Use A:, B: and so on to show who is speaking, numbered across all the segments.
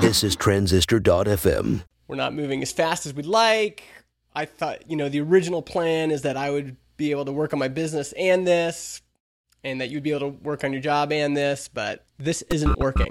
A: This is Transistor.fm.
B: We're not moving as fast as we'd like. I thought, you know, the original plan is that I would be able to work on my business and this, and that you'd be able to work on your job and this, but this isn't working.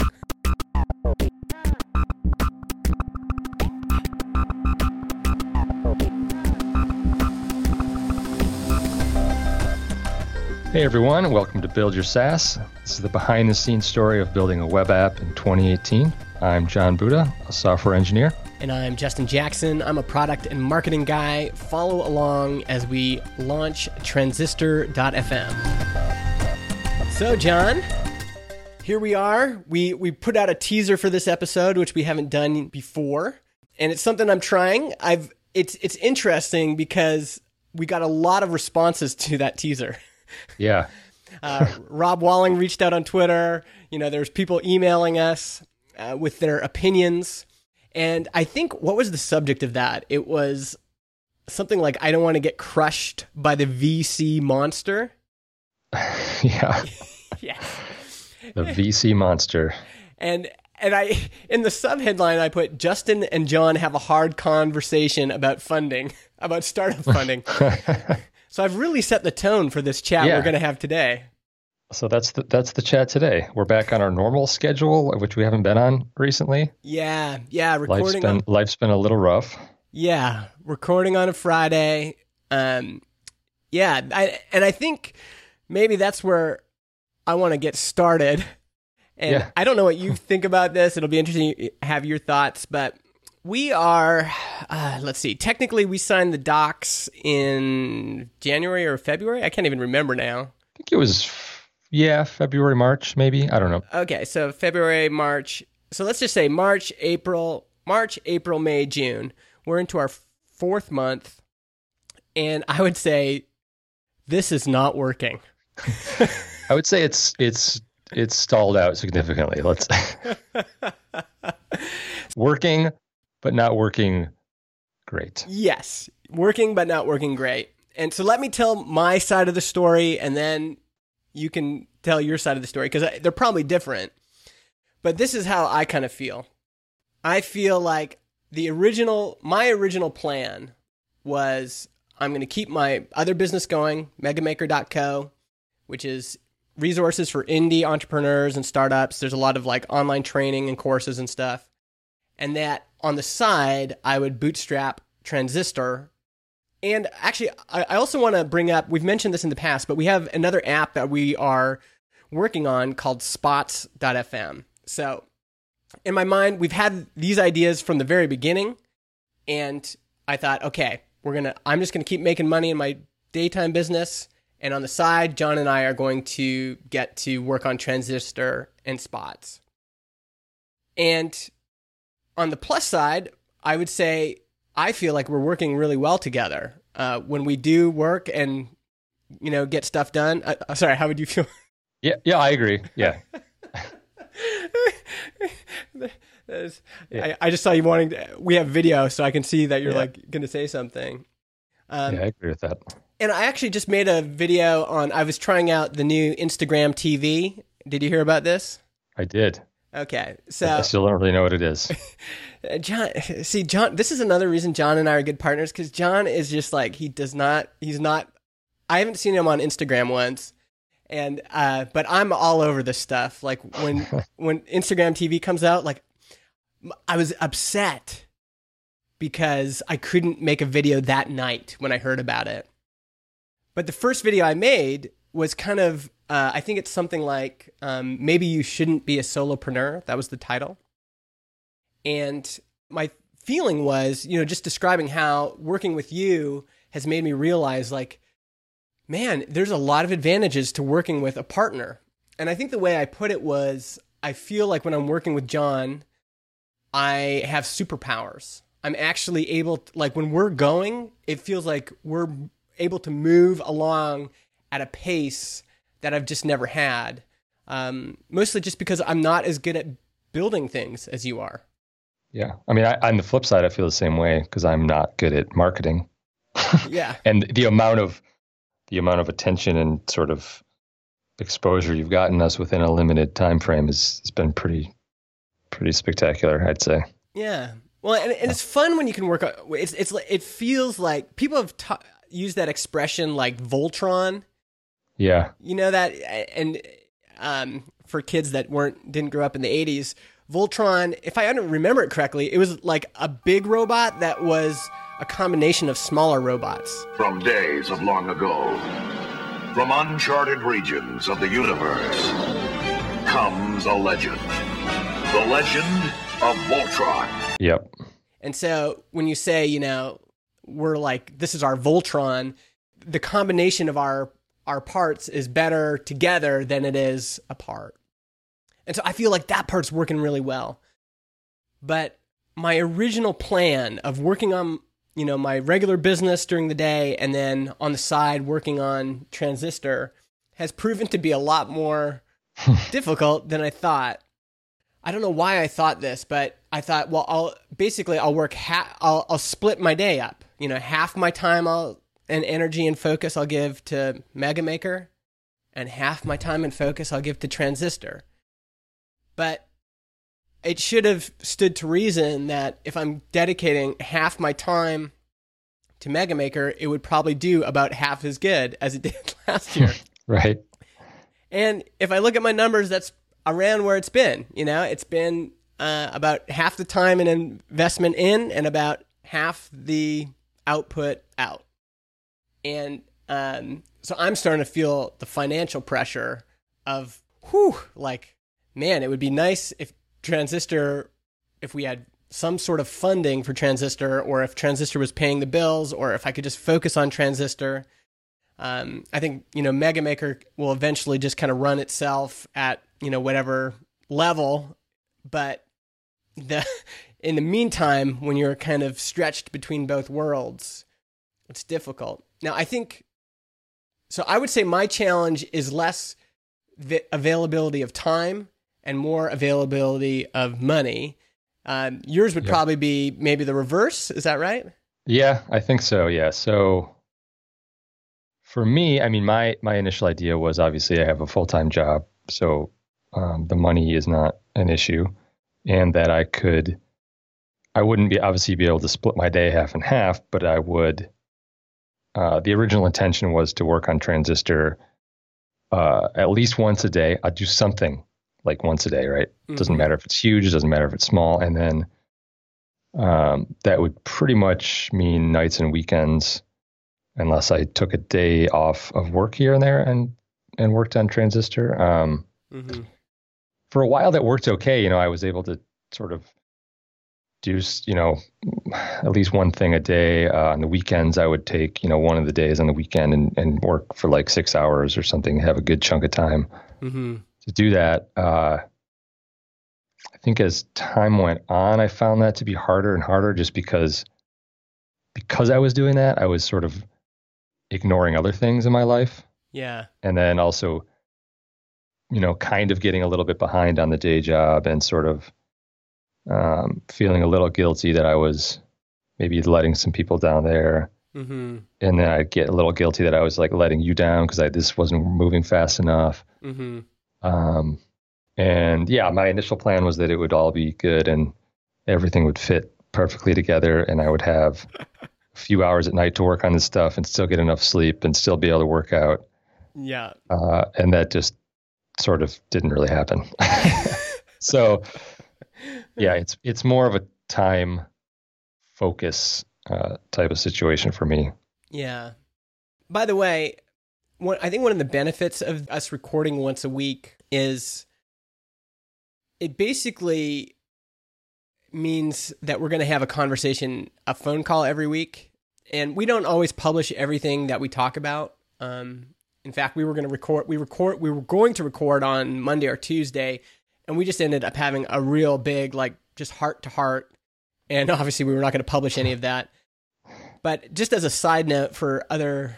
C: Hey everyone, welcome to Build Your SaaS. This is the behind the scenes story of building a web app in 2018. I'm John Buda, a software engineer.
B: And I'm Justin Jackson. I'm a product and marketing guy. Follow along as we launch transistor.fm. So, John, here we are. We we put out a teaser for this episode which we haven't done before, and it's something I'm trying. I've it's it's interesting because we got a lot of responses to that teaser.
C: Yeah.
B: Uh, Rob Walling reached out on Twitter. You know, there's people emailing us uh, with their opinions. And I think what was the subject of that? It was something like, I don't want to get crushed by the VC monster.
C: yeah.
B: yeah.
C: The VC monster.
B: And and I in the sub headline I put Justin and John have a hard conversation about funding, about startup funding. So I've really set the tone for this chat
C: Yeah.
B: we're going to have today.
C: So that's the that's the chat today. We're back on our normal schedule, which we haven't been on recently.
B: Yeah, yeah,
C: Life's
B: recording.
C: been
B: On,
C: life's been a little rough.
B: yeah, recording on a Friday. Um, yeah, I, and I think maybe that's where I want to get started. And
C: Yeah.
B: I don't know what you think about this. It'll be interesting to have your thoughts, but we are. Uh, let's see. Technically, we signed the docs in January or February. I can't even remember now.
C: I think it was yeah, February, March, maybe. I don't know.
B: Okay, so February, March. So let's just say March, April, March, April, May, June. We're into our fourth month, and I would say this is not working.
C: I would say it's it's it's stalled out significantly. Let's working, but not working great.
B: Yes, working but not working great. And so let me tell my side of the story, and then you can tell your side of the story because they're probably different. But this is how I kind of feel. I feel like the original, my original plan was I'm going to keep my other business going, megamaker.co, which is resources for indie entrepreneurs and startups. There's a lot of like online training and courses and stuff. And that on the side, I would bootstrap Transistor. And actually, I also want to bring up, we've mentioned this in the past, but we have another app that we are working on called spots.fm. So, in my mind, we've had these ideas from the very beginning. And I thought, okay, we're to, I'm just to keep making money in my daytime business. And on the side, John and I are going to get to work on Transistor and Spots. And on the plus side, I would say I feel like we're working really well together. Uh, when we do work and you know get stuff done. Uh, uh, sorry, how would you feel?
C: Yeah, yeah, I agree. Yeah.
B: That's- I, I just saw you wanting. To, we have video, so I can see that you're
C: Yeah.
B: like going to say something. Um,
C: yeah, I agree with that.
B: And I actually just made a video on. I was trying out the new Instagram TV. Did you hear about this?
C: I did.
B: Okay, so I
C: still don't really know what it is.
B: John, see, John, this is another reason John and I are good partners because John is just like he does not. He's not. I haven't seen him on Instagram once, and uh, but I'm all over this stuff. Like when when Instagram TV comes out, like I was upset because I couldn't make a video that night when I heard about it. But the first video I made was kind of. Uh, I think it's something like um, maybe you shouldn't be a solopreneur. That was the title. And my feeling was, you know, just describing how working with you has made me realize like, man, there's a lot of advantages to working with a partner. And I think the way I put it was I feel like when I'm working with John, I have superpowers. I'm actually able to, like when we're going, it feels like we're able to move along at a pace that I've just never had. Um, mostly just because I'm not as good at building things as you are.
C: Yeah. I mean, I, on the flip side, I feel the same way because I'm not good at marketing.
B: Yeah.
C: and the amount of the amount of attention and sort of exposure you've gotten us within a limited time frame has, has been pretty pretty spectacular, I'd say.
B: Yeah. Well, and, and it's fun when you can work. on- It's it's like- it feels like people have ta- used that expression like Voltron.
C: Yeah.
B: You know that, and um, for kids that weren't didn't grow up in the '80s, Voltron. If I don't remember it correctly, it was like a big robot that was a combination of smaller robots.
D: From days of long ago, from uncharted regions of the universe, comes a legend. The legend of Voltron.
C: Yep.
B: And so when you say, you know, we're like this is our Voltron, the combination of our our parts is better together than it is apart. And so I feel like that part's working really well. But my original plan of working on, you know, my regular business during the day and then on the side working on Transistor has proven to be a lot more difficult than I thought. I don't know why I thought this, but I thought, well, I'll basically I'll work ha- I'll I'll split my day up. You know, half my time I'll and energy and focus I'll give to Mega Maker, and half my time and focus I'll give to Transistor. But it should have stood to reason that if I'm dedicating half my time to Mega Maker, it would probably do about half as good as it did last year.
C: Right.
B: And if I look at my numbers, that's around where it's been. You know, it's been uh, about half the time and investment in, and about half the output out. And um, so I'm starting to feel the financial pressure of, whew, like, man, it would be nice if Transistor, if we had some sort of funding for Transistor, or if Transistor was paying the bills, or if I could just focus on Transistor. Um, I think you know Mega Maker will eventually just kind of run itself at you know whatever level, but the in the meantime, when you're kind of stretched between both worlds, it's difficult. Now I think so. I would say my challenge is less the availability of time and more availability of money. Um, yours would
C: Yeah.
B: probably be maybe the reverse. Is that right?
C: Yeah, I think so. Yeah. So for me, I mean, my my initial idea was obviously I have a full time job, so um, the money is not an issue, and that I could, I wouldn't be obviously be able to split my day half and half, but I would. Uh, the original intention was to work on Transistor uh, at least once a day. I'd do something like once a day, right? Doesn't
B: Mhm.
C: matter if it's huge, it doesn't matter if it's small, and then um, that would pretty much mean nights and weekends, unless I took a day off of work here and there and and worked on Transistor. Um,
B: Mm-hmm.
C: for a while, that worked okay. You know, I was able to sort of do you know at least one thing a day. Uh, on the weekends, I would take you know one of the days on the weekend and and work for like six hours or something, have a good chunk of time
B: Mm-hmm.
C: to do that. Uh, I think as time went on, I found that to be harder and harder just because because I was doing that, I was sort of ignoring other things in my life.
B: Yeah.
C: And then also, you know, kind of getting a little bit behind on the day job and sort of um, feeling a little guilty that I was maybe letting some people down there.
B: Mm-hmm.
C: And then I'd get a little guilty that I was like letting you down because I this wasn't moving fast enough.
B: Mm-hmm.
C: Um, and yeah, my initial plan was that it would all be good and everything would fit perfectly together, and I would have a few hours at night to work on this stuff and still get enough sleep and still be able to work out.
B: Yeah.
C: Uh, and that just sort of didn't really happen. so yeah, it's it's more of a time focus uh, type of situation for me.
B: Yeah. By the way, one, I think one of the benefits of us recording once a week is it basically means that we're going to have a conversation, a phone call every week. And we don't always publish everything that we talk about. Um, in fact, we were going to record, we record, we were going to record on Monday or Tuesday, and we just ended up having a real big, like, just heart to heart. And obviously, we were not going to publish any of that. But just as a side note for other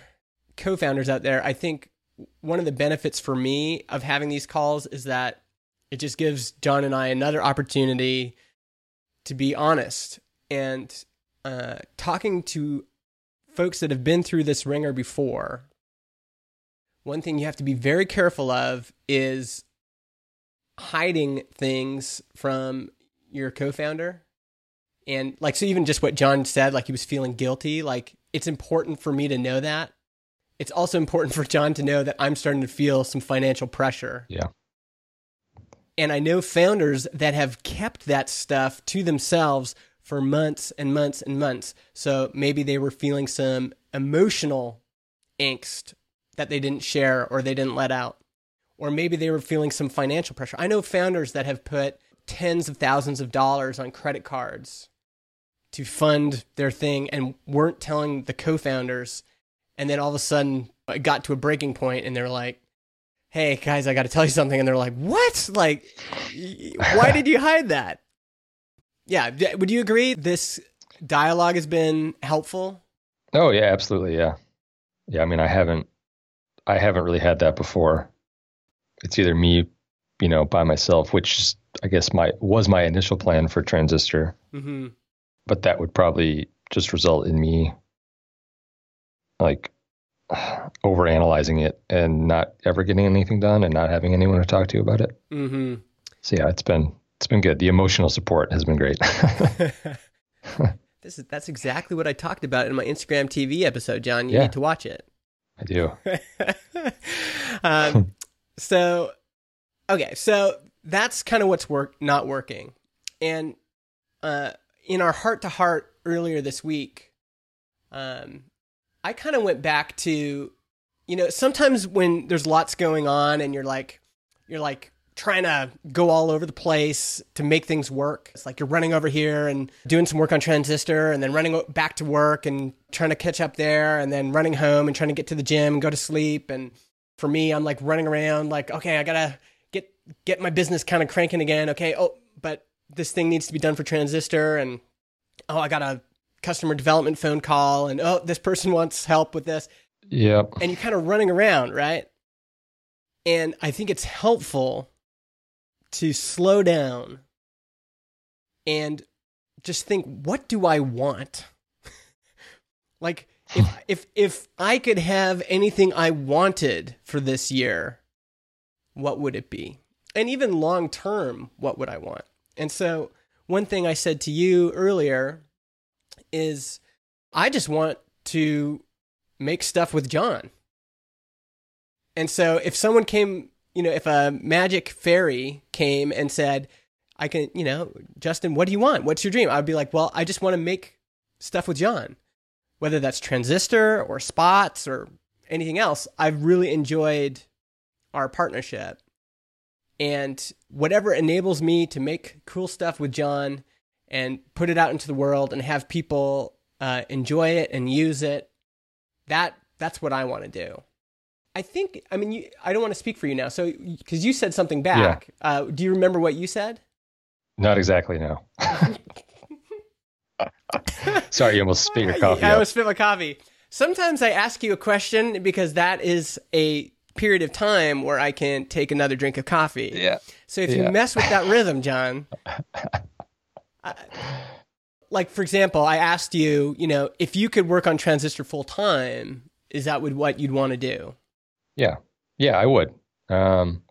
B: co founders out there, I think one of the benefits for me of having these calls is that it just gives John and I another opportunity to be honest and uh, talking to folks that have been through this ringer before. One thing you have to be very careful of is hiding things from your co-founder. And like so even just what john said like he was feeling guilty like it's important for me to know that. It's also important for john to know that i'm starting to feel some financial pressure.
C: Yeah.
B: and i know founders that have kept that stuff to themselves for months and months and months. So maybe they were feeling some emotional angst that they didn't share or they didn't let out or maybe they were feeling some financial pressure. I know founders that have put tens of thousands of dollars on credit cards to fund their thing and weren't telling the co-founders and then all of a sudden it got to a breaking point and they're like hey guys i got to tell you something and they're like what like why did you hide that yeah would you agree this dialogue has been helpful
C: Oh yeah, absolutely. Yeah. Yeah. I mean, I haven't, I haven't really had that before. It's either me, you know, by myself, which is, I guess my was my initial plan for Transistor,
B: mm-hmm.
C: but that would probably just result in me like over analyzing it and not ever getting anything done and not having anyone to talk to about it.
B: Mm-hmm.
C: So yeah, it's been it's been good. The emotional support has been great.
B: this is that's exactly what I talked about in my Instagram TV episode, John. You
C: Yeah.
B: need to watch it.
C: I do.
B: um, so, okay, so that's kind of what's work not working, and uh, in our heart to heart earlier this week, um, I kind of went back to, you know, sometimes when there's lots going on and you're like, you're like trying to go all over the place to make things work. It's like you're running over here and doing some work on Transistor and then running back to work and trying to catch up there and then running home and trying to get to the gym and go to sleep. And for me, I'm like running around like, okay, I gotta get, get my business kind of cranking again. Okay. Oh, but this thing needs to be done for Transistor and oh, I got a customer development phone call and oh, this person wants help with this
C: Yep.
B: and you're kind of running around, right? And I think it's helpful to slow down and just think, what do I want? like if if if I could have anything I wanted for this year, what would it be? And even long term, what would I want? And so one thing I said to you earlier is I just want to make stuff with John. And so if someone came, you know, if a magic fairy came and said, I can, you know, Justin, what do you want? What's your dream? I'd be like, well, I just want to make stuff with John. Whether that's Transistor or Spots or anything else, I've really enjoyed our partnership. And whatever enables me to make cool stuff with John and put it out into the world and have people uh, enjoy it and use it, that that's what I want to do. I think. I mean, you, I don't want to speak for you now, so because you said something back. Uh, do you remember what you said?
C: Not exactly. No. Sorry, you almost spit your coffee.
B: I
C: out.
B: almost spit my coffee. Sometimes I ask you a question because that is a period of time where I can take another drink of coffee.
C: Yeah.
B: So if you mess with that rhythm, John, I- like for example, I asked you, you know, if you could work on Transistor full time, is that would what you'd want to do?
C: Yeah. Yeah, I would. Um,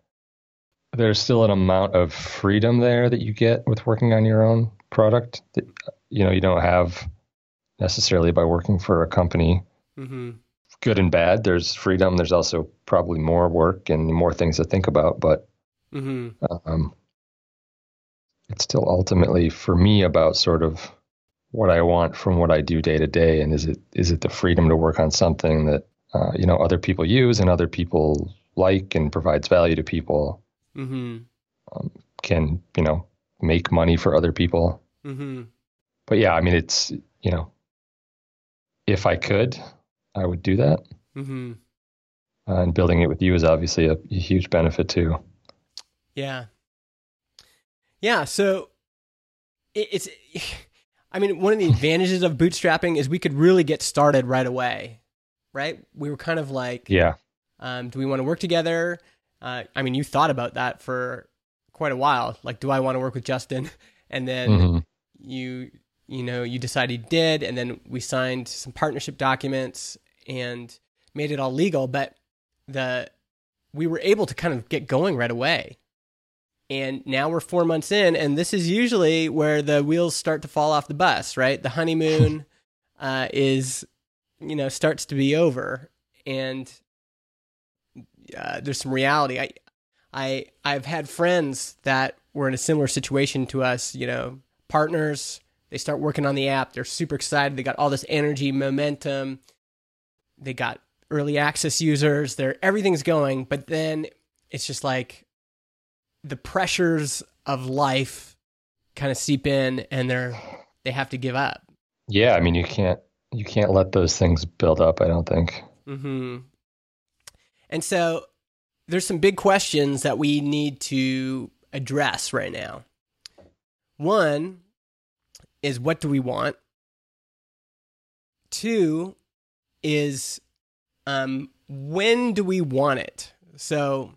C: there's still an amount of freedom there that you get with working on your own product that you know you don't have necessarily by working for a company.
B: Mm-hmm.
C: Good and bad. There's freedom. There's also probably more work and more things to think about, but
B: Mm-hmm.
C: um, it's still ultimately for me about sort of what I want from what I do day to day, and is it is it the freedom to work on something that uh, you know other people use and other people like and provides value to people,
B: Mm-hmm.
C: can you know make money for other people.
B: Mm-hmm.
C: But yeah, I mean it's you know if I could, I would do that,
B: Mm-hmm.
C: uh, and building it with you is obviously a, a huge benefit too.
B: Yeah. Yeah. So it, it's, I mean, one of the advantages of bootstrapping is we could really get started right away, right? We were kind of like,
C: Yeah,
B: um, do we want to work together? Uh, I mean, you thought about that for quite a while. Like, do I want to work with Justin? And then
C: Mhm.
B: you, you know, you decided you did, and then we signed some partnership documents and made it all legal. But the we were able to kind of get going right away. And now we're four months in, and this is usually where the wheels start to fall off the bus, right? The honeymoon uh, is, you know, starts to be over, and uh, there's some reality. I, I, I've had friends that were in a similar situation to us. You know, partners. They start working on the app. They're super excited. They got all this energy, momentum. They got early access users. They're everything's going, but then it's just like the pressures of life kind of seep in, and they're they have to give up.
C: Yeah, I mean you can't you can't let those things build up. I don't think.
B: hmm And so there's some big questions that we need to address right now. One is what do we want? Two is um, when do we want it? So,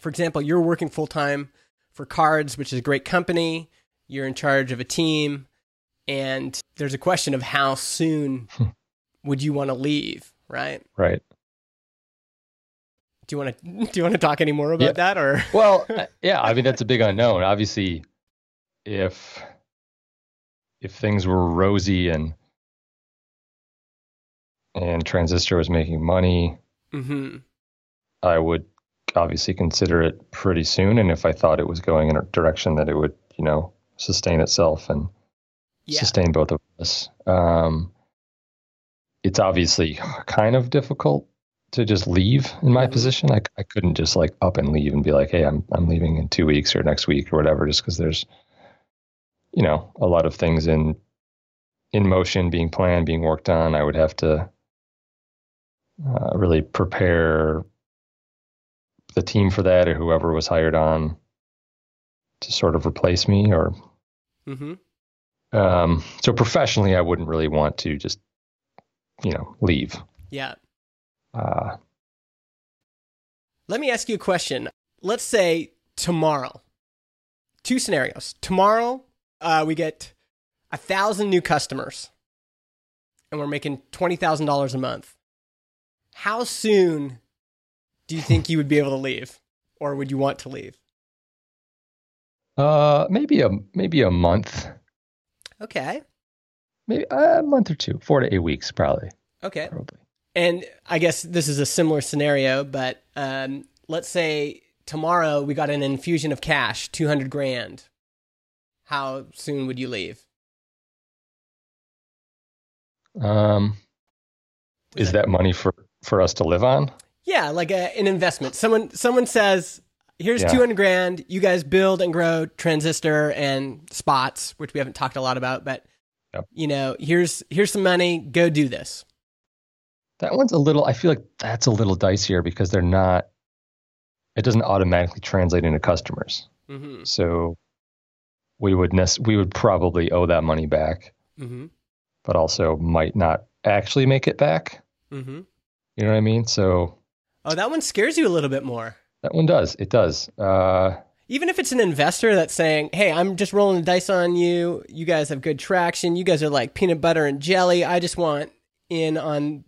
B: for example, you're working full time for Cards, which is a great company. You're in charge of a team, and there's a question of how soon would you want to leave, right?
C: Right.
B: Do you want to do you want to talk any more about
C: Yeah.
B: that or
C: Well, uh, yeah, I mean that's a big unknown. Obviously, if if things were rosy and and Transistor was making money,
B: hmm
C: I would obviously consider it pretty soon. And if I thought it was going in a direction that it would, you know, sustain itself and
B: Yeah.
C: sustain both of us, um, it's obviously kind of difficult to just leave in my
B: Mhm.
C: position. I, I couldn't just like up and leave and be like, hey, I'm I'm leaving in two weeks or next week or whatever, just because there's, you know, a lot of things in in motion, being planned, being worked on. I would have to uh, really prepare the team for that or whoever was hired on to sort of replace me or
B: hmm
C: um, so professionally i wouldn't really want to just you know leave
B: Yeah.
C: uh,
B: Let me ask you a question. Let's say tomorrow. Two scenarios. Tomorrow, uh, we get a thousand new customers, and we're making twenty thousand dollars a month. How soon do you think you would be able to leave, or would you want to leave?
C: uh, maybe a maybe a month
B: Okay.
C: maybe a month or two four to eight weeks probably
B: Okay.
C: probably
B: And I guess this is a similar scenario, but um, let's say tomorrow we got an infusion of cash, 200 grand. How soon would you leave?
C: um, is that money for for us to live on
B: Yeah, like a, an investment. Someone someone says, "Here's
C: Yeah.
B: 200 grand. You guys build and grow Transistor and Spots, which we haven't talked a lot about, but
C: Yep.
B: you know, here's here's some money. Go do this."
C: That one's a little. I feel like that's a little dicier because they're not. It doesn't automatically translate into customers.
B: Mhm.
C: So we would nec- we would probably owe that money back,
B: Mhm.
C: but also might not actually make it back.
B: Mhm.
C: You know what I mean? So
B: Oh, that one scares you a little bit more.
C: that one does. It does. Uh,
B: even if it's an investor that's saying, "Hey, I'm just rolling the dice on you. You guys have good traction. You guys are like peanut butter and jelly. I just want in on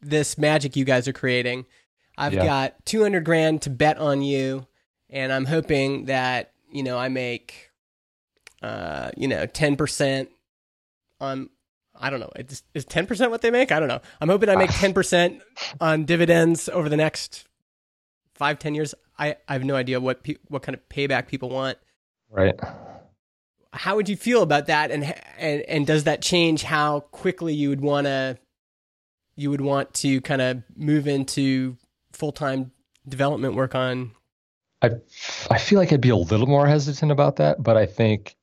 B: this magic you guys are creating. I've
C: Yeah.
B: got 200 grand to bet on you, and I'm hoping that you know I make, uh, you know, 10 percent on. I don't know. Is is 10 percent what they make? I don't know. I'm hoping I make 10 percent on dividends over the next five, ten years. I, I have no idea what pe- what kind of payback people want.
C: right.
B: How would you feel about that? And and and does that change how quickly you would want to you would want to kind of move into full time development work on?
C: I I feel like I'd be a little more hesitant about that, but I think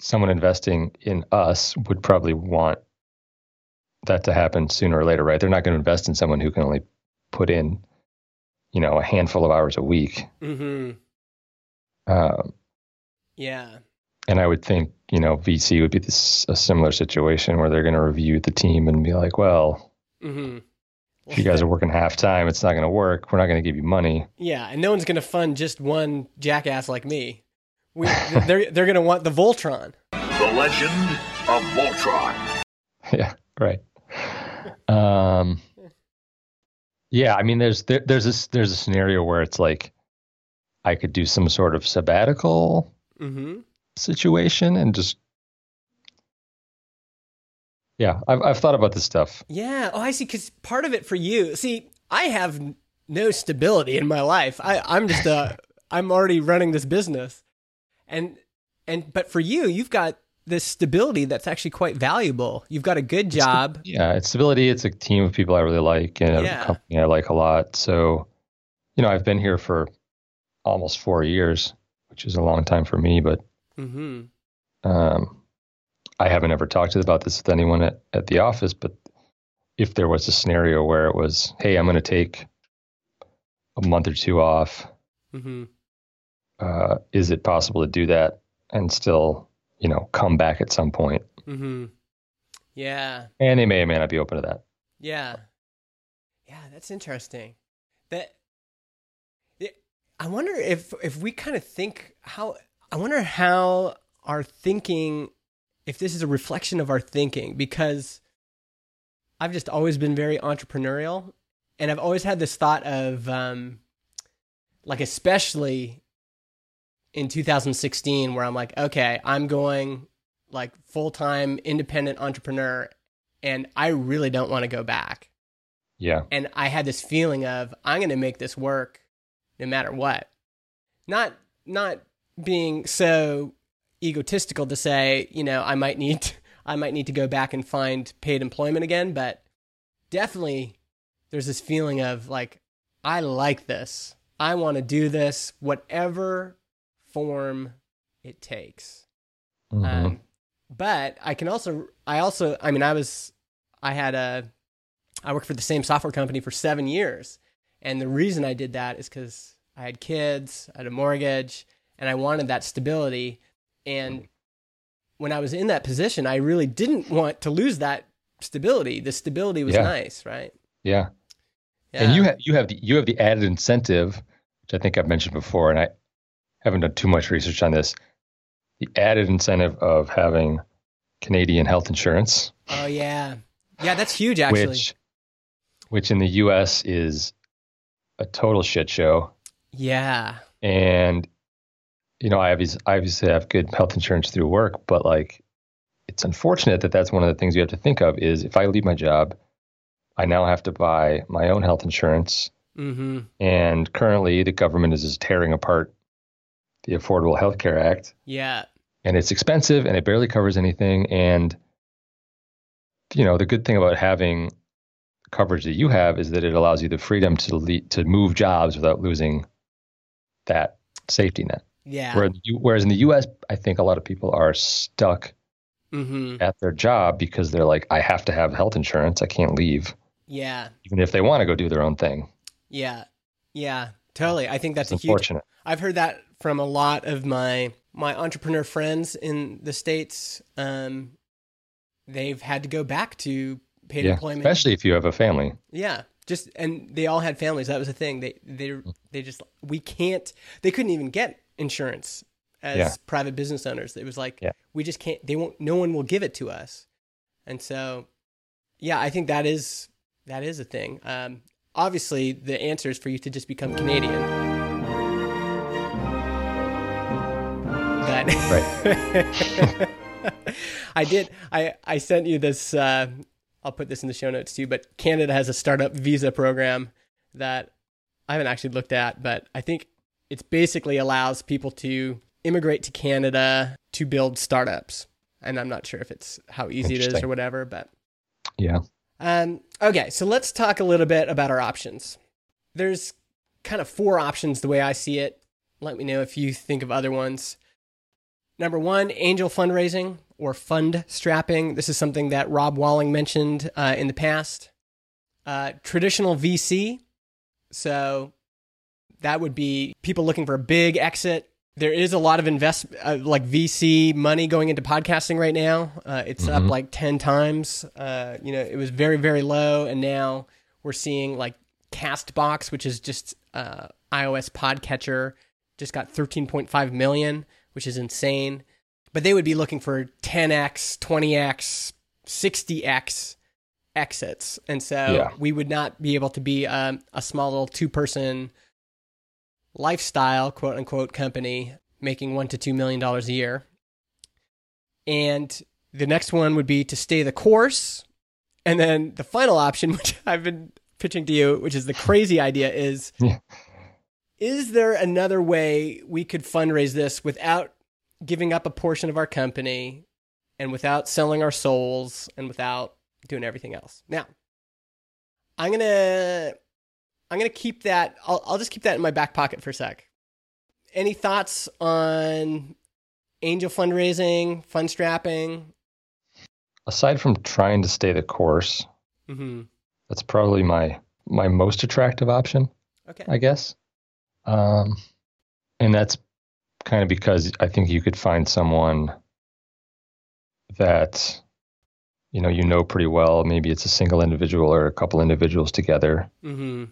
C: someone investing in us would probably want that to happen sooner or later, right? They're not going to invest in someone who can only put in, you know, a handful of hours a week.
B: Mm-hmm.
C: Um,
B: Yeah.
C: and I would think, you know, VC would be this a similar situation where they're going to review the team and be like, well,
B: Mm-hmm.
C: if you guys are working half time, it's not going to work. We're not going to give you money.
B: Yeah, and no one's going to fund just one jackass like me. We, they're they're going to want the Voltron.
D: The legend of Voltron.
C: yeah, right. Um, yeah, I mean, there's there, there's this there's a scenario where it's like I could do some sort of sabbatical
B: Mm-hmm.
C: situation and just yeah I've, I've thought about this stuff
B: Yeah. Oh, I see. Because part of it for you, see, I have no stability in my life. I, I'm just uh, I'm already running this business, and and but for you, you've got this stability that's actually quite valuable. You've got a good job.
C: yeah it's stability it's a team of people i really like and
B: Yeah.
C: a company i like a lot so you know i've been here for almost four years which is a long time for me but
B: Mm-hmm.
C: um, i haven't ever talked about this with anyone at, at the office but if there was a scenario where it was hey i'm going to take a month or two off
B: Mm-hmm.
C: Uh, is it possible to do that and still you know come back at some point
B: Mm-hmm. Yeah.
C: and they may or may not be open to that
B: Yeah. Yeah, that's interesting. That I wonder if if we kind of think how I wonder how our thinking if this is a reflection of our thinking because I've just always been very entrepreneurial and I've always had this thought of um like especially in 2016 where I'm like okay, I'm going like full-time independent entrepreneur and I really don't want to go back.
C: yeah
B: And I had this feeling of I'm going to make this work no matter what. Not not being so egotistical to say, you know, I might need I might need to go back and find paid employment again, but definitely there's this feeling of like I like this. I want to do this whatever form it takes.
C: Mhm.
B: Um, but I can also, I also, I mean, I was, I had a, I worked for the same software company for seven years. And the reason I did that is because I had kids, I had a mortgage, and I wanted that stability. And when I was in that position, I really didn't want to lose that stability. The stability was
C: Yeah.
B: nice, right?
C: yeah
B: Yeah.
C: And you have you have the you have the added incentive, which I think I've mentioned before, and I haven't done too much research on this. The added incentive of having Canadian health insurance,
B: oh, yeah. Yeah, that's huge, actually.
C: which which in the U.S. is a total shit show,
B: yeah.
C: and you know I obviously, I obviously have good health insurance through work, but like it's unfortunate that that's one of the things you have to think of is if I leave my job, I now have to buy my own health insurance.
B: Mm-hmm.
C: And currently, the government is just tearing apart the Affordable Health Care Act,
B: Yeah.
C: and it's expensive and it barely covers anything. And you know, the good thing about having coverage that you have is that it allows you the freedom to le- to move jobs without losing that safety net.
B: Yeah.
C: Where whereas in the U.S., I think a lot of people are stuck
B: Mm-hmm.
C: at their job because they're like, I have to have health insurance. I can't leave,
B: Yeah.
C: even if they want to go do their own thing.
B: Yeah. Yeah. Totally. I think that's a huge. I've heard that from a lot of my my entrepreneur friends in the states. Um they've had to go back to paid
C: Yeah,
B: employment.
C: especially if you have a family.
B: yeah. Just and they all had families. That was the thing. They they they just we can't they couldn't even get insurance as
C: Yeah.
B: private business owners. It was like
C: Yeah.
B: we just can't they won't no one will give it to us. And so yeah, I think that is that is a thing. Um obviously the answer is for you to just become Canadian. That
C: Right.
B: I did. I I sent you this. Uh, I'll put this in the show notes too. But Canada has a startup visa program that I haven't actually looked at, but I think it basically allows people to immigrate to Canada to build startups. And I'm not sure if it's how easy it is or whatever, but
C: Yeah.
B: um, okay, so let's talk a little bit about our options. There's kind of four options the way I see it. Let me know if you think of other ones. Number one, angel fundraising or fund strapping. This is something that Rob Walling mentioned uh, in the past. Uh, traditional VC. So that would be people looking for a big exit. There is a lot of invest uh, like VC money going into podcasting right now. Uh, it's up
C: Mhm.
B: like ten times. Uh, you know, it was very very low, and now we're seeing like Castbox, which is just uh, iOS podcatcher, just got thirteen point five million, which is insane. But they would be looking for ten x, twenty x, sixty x exits, and so
C: Yeah.
B: we would not be able to be um, a small little two person lifestyle, quote unquote, company making one to two million dollars a year. And the next one would be to stay the course. And then the final option, which I've been pitching to you, which is the crazy idea, is
C: Yeah.
B: is there another way we could fundraise this without giving up a portion of our company and without selling our souls and without doing everything else? Now, I'm gonna I'm gonna keep that. I'll I'll just keep that in my back pocket for a sec. Any thoughts on angel fundraising, fund strapping?
C: Aside from trying to stay the course,
B: Mm-hmm.
C: that's probably my my most attractive option,
B: Okay.
C: I guess. Um, and that's kind of because I think you could find someone that you know you know pretty well. Maybe it's a single individual or a couple individuals together.
B: Mm-hmm.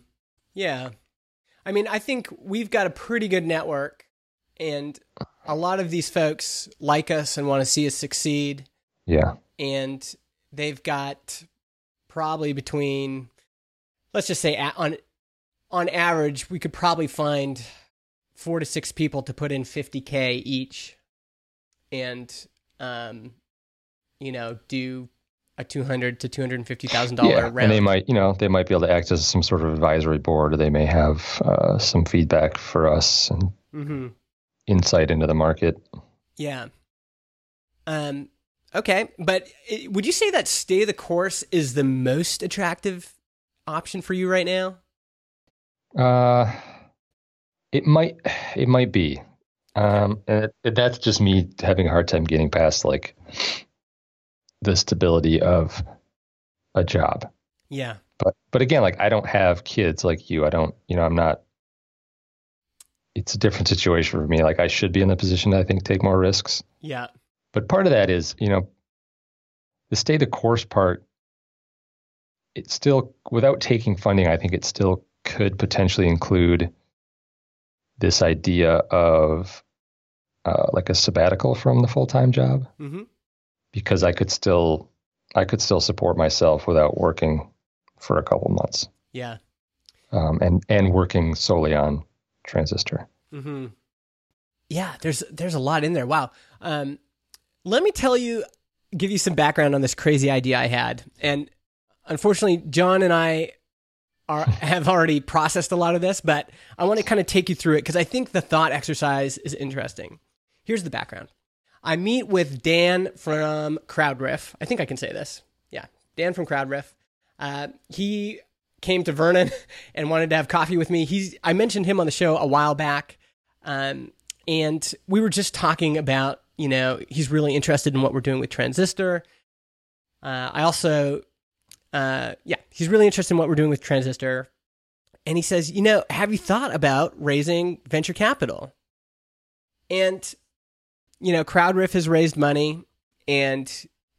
B: Yeah. I mean, I think we've got a pretty good network, and a lot of these folks like us and want to see us succeed.
C: Yeah,
B: And they've got probably between, let's just say, on on average, we could probably find four to six people to put in 50k each, and um, you know, do a two hundred to two hundred and fifty thousand dollar
C: yeah.
B: round.
C: And they might, you know, they might be able to act as some sort of advisory board, or they may have uh, some feedback for us and
B: mm-hmm.
C: insight into the market.
B: Yeah. Um. Okay, but it, would you say that stay the course is the most attractive option for you right now?
C: Uh, it might, it might be. Um, and it- that's just me having a hard time getting past like the stability of a job.
B: Yeah.
C: But, but again, like I don't have kids like you. I don't, you know, I'm not. It's a different situation for me. Like I should be in the position to, I think, take more risks.
B: Yeah.
C: But part of that is, you know, the stay the course part. It still, without taking funding, I think it still could potentially include this idea of uh, like a sabbatical from the full time job
B: Mm-hmm.
C: Because I could still, I could still support myself without working for a couple months
B: Yeah.
C: um, and and working solely on transistor.
B: Mm-hmm. Yeah. There's there's a lot in there. Wow. Um, let me tell you, give you some background on this crazy idea I had, and unfortunately, John and I are have already processed a lot of this, but I want to kind of take you through it because I think the thought exercise is interesting. Here's the background. I meet with Dan from CrowdRiff. I think I can say this. Yeah, Dan from CrowdRiff. Uh, he came to Vernon and wanted to have coffee with me. He's I mentioned him on the show a while back, um, and we were just talking about you know he's really interested in what we're doing with Transistor. Uh, I also, uh, yeah, he's really interested in what we're doing with Transistor, and he says, you know, have you thought about raising venture capital? And you know, CrowdRiff has raised money, and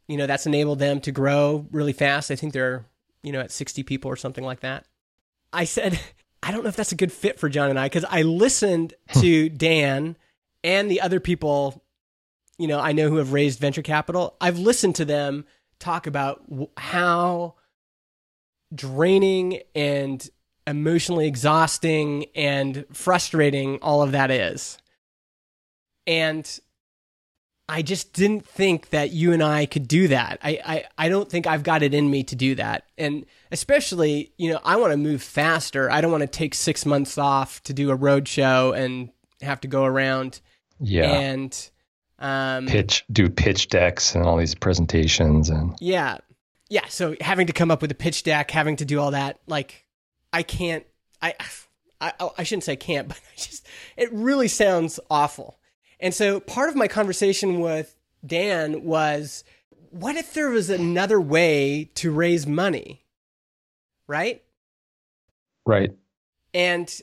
B: you know that's enabled them to grow really fast. I think they're you know at sixty people or something like that. I said, I don't know if that's a good fit for John and I because I listened hmm. to Dan and the other people, you know, I know who have raised venture capital. I've listened to them talk about how draining and emotionally exhausting and frustrating all of that is. And I just didn't think that you and I could do that. I, I, I don't think I've got it in me to do that. And especially, you know, I want to move faster. I don't want to take six months off to do a road show and have to go around
C: Yeah,
B: and um,
C: pitch, do pitch decks and all these presentations and
B: Yeah. Yeah. So having to come up with a pitch deck, having to do all that, like, I can't, I, I, I shouldn't say can't, but I just, it really sounds awful. And so part of my conversation with Dan was, what if there was another way to raise money? Right.
C: right.
B: And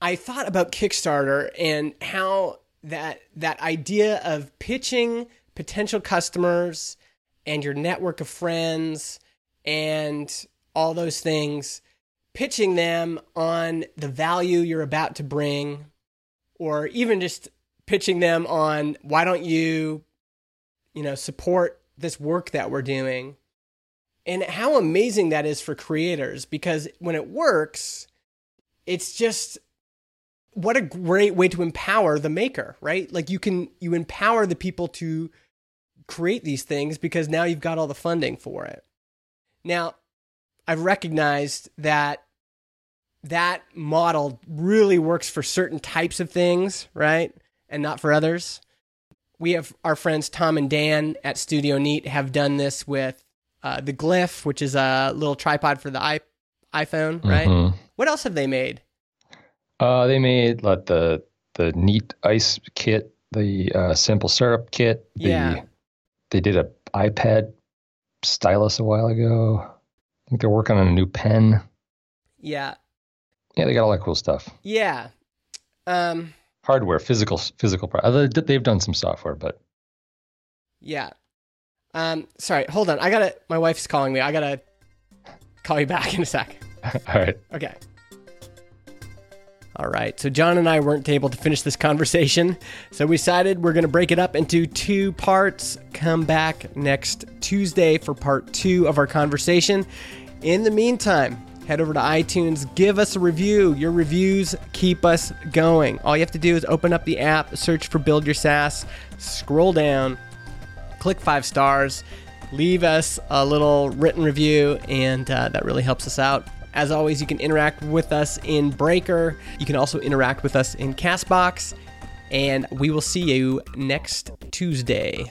B: I thought about Kickstarter and how that that idea of pitching potential customers and your network of friends and all those things, pitching them on the value you're about to bring, or even just pitching them on why don't you, you know, support this work that we're doing and how amazing that is for creators because when it works it's just what a great way to empower the maker, right? Like you can you empower the people to create these things because now you've got all the funding for it. Now, I've recognized that that model really works for certain types of things, right? And not for others. We have our friends Tom and Dan at Studio Neat have done this with uh, the Glif, which is a little tripod for the iPhone, right?
C: Mhm.
B: What else have they made?
C: Uh, they made like the the neat ice kit, the uh, simple syrup kit. The,
B: Yeah.
C: They did a iPad stylus a while ago. I think they're working on a new pen.
B: Yeah,
C: Yeah, they got all that cool stuff.
B: yeah. Um,
C: Hardware, physical, physical. They've done some software, but
B: yeah. Um, sorry, hold on. I gotta. My wife's calling me. I gotta call you back in a sec.
C: all right.
B: Okay. All right. So John and I weren't able to finish this conversation, so we decided we're going to break it up into two parts. Come back next Tuesday for part two of our conversation. In the meantime, head over to iTunes, give us a review. Your reviews keep us going. All you have to do is open up the app, search for Build Your SaaS, scroll down, click five stars, leave us a little written review, and uh, that really helps us out. As always, you can interact with us in Breaker. You can also interact with us in Castbox. And we will see you next Tuesday.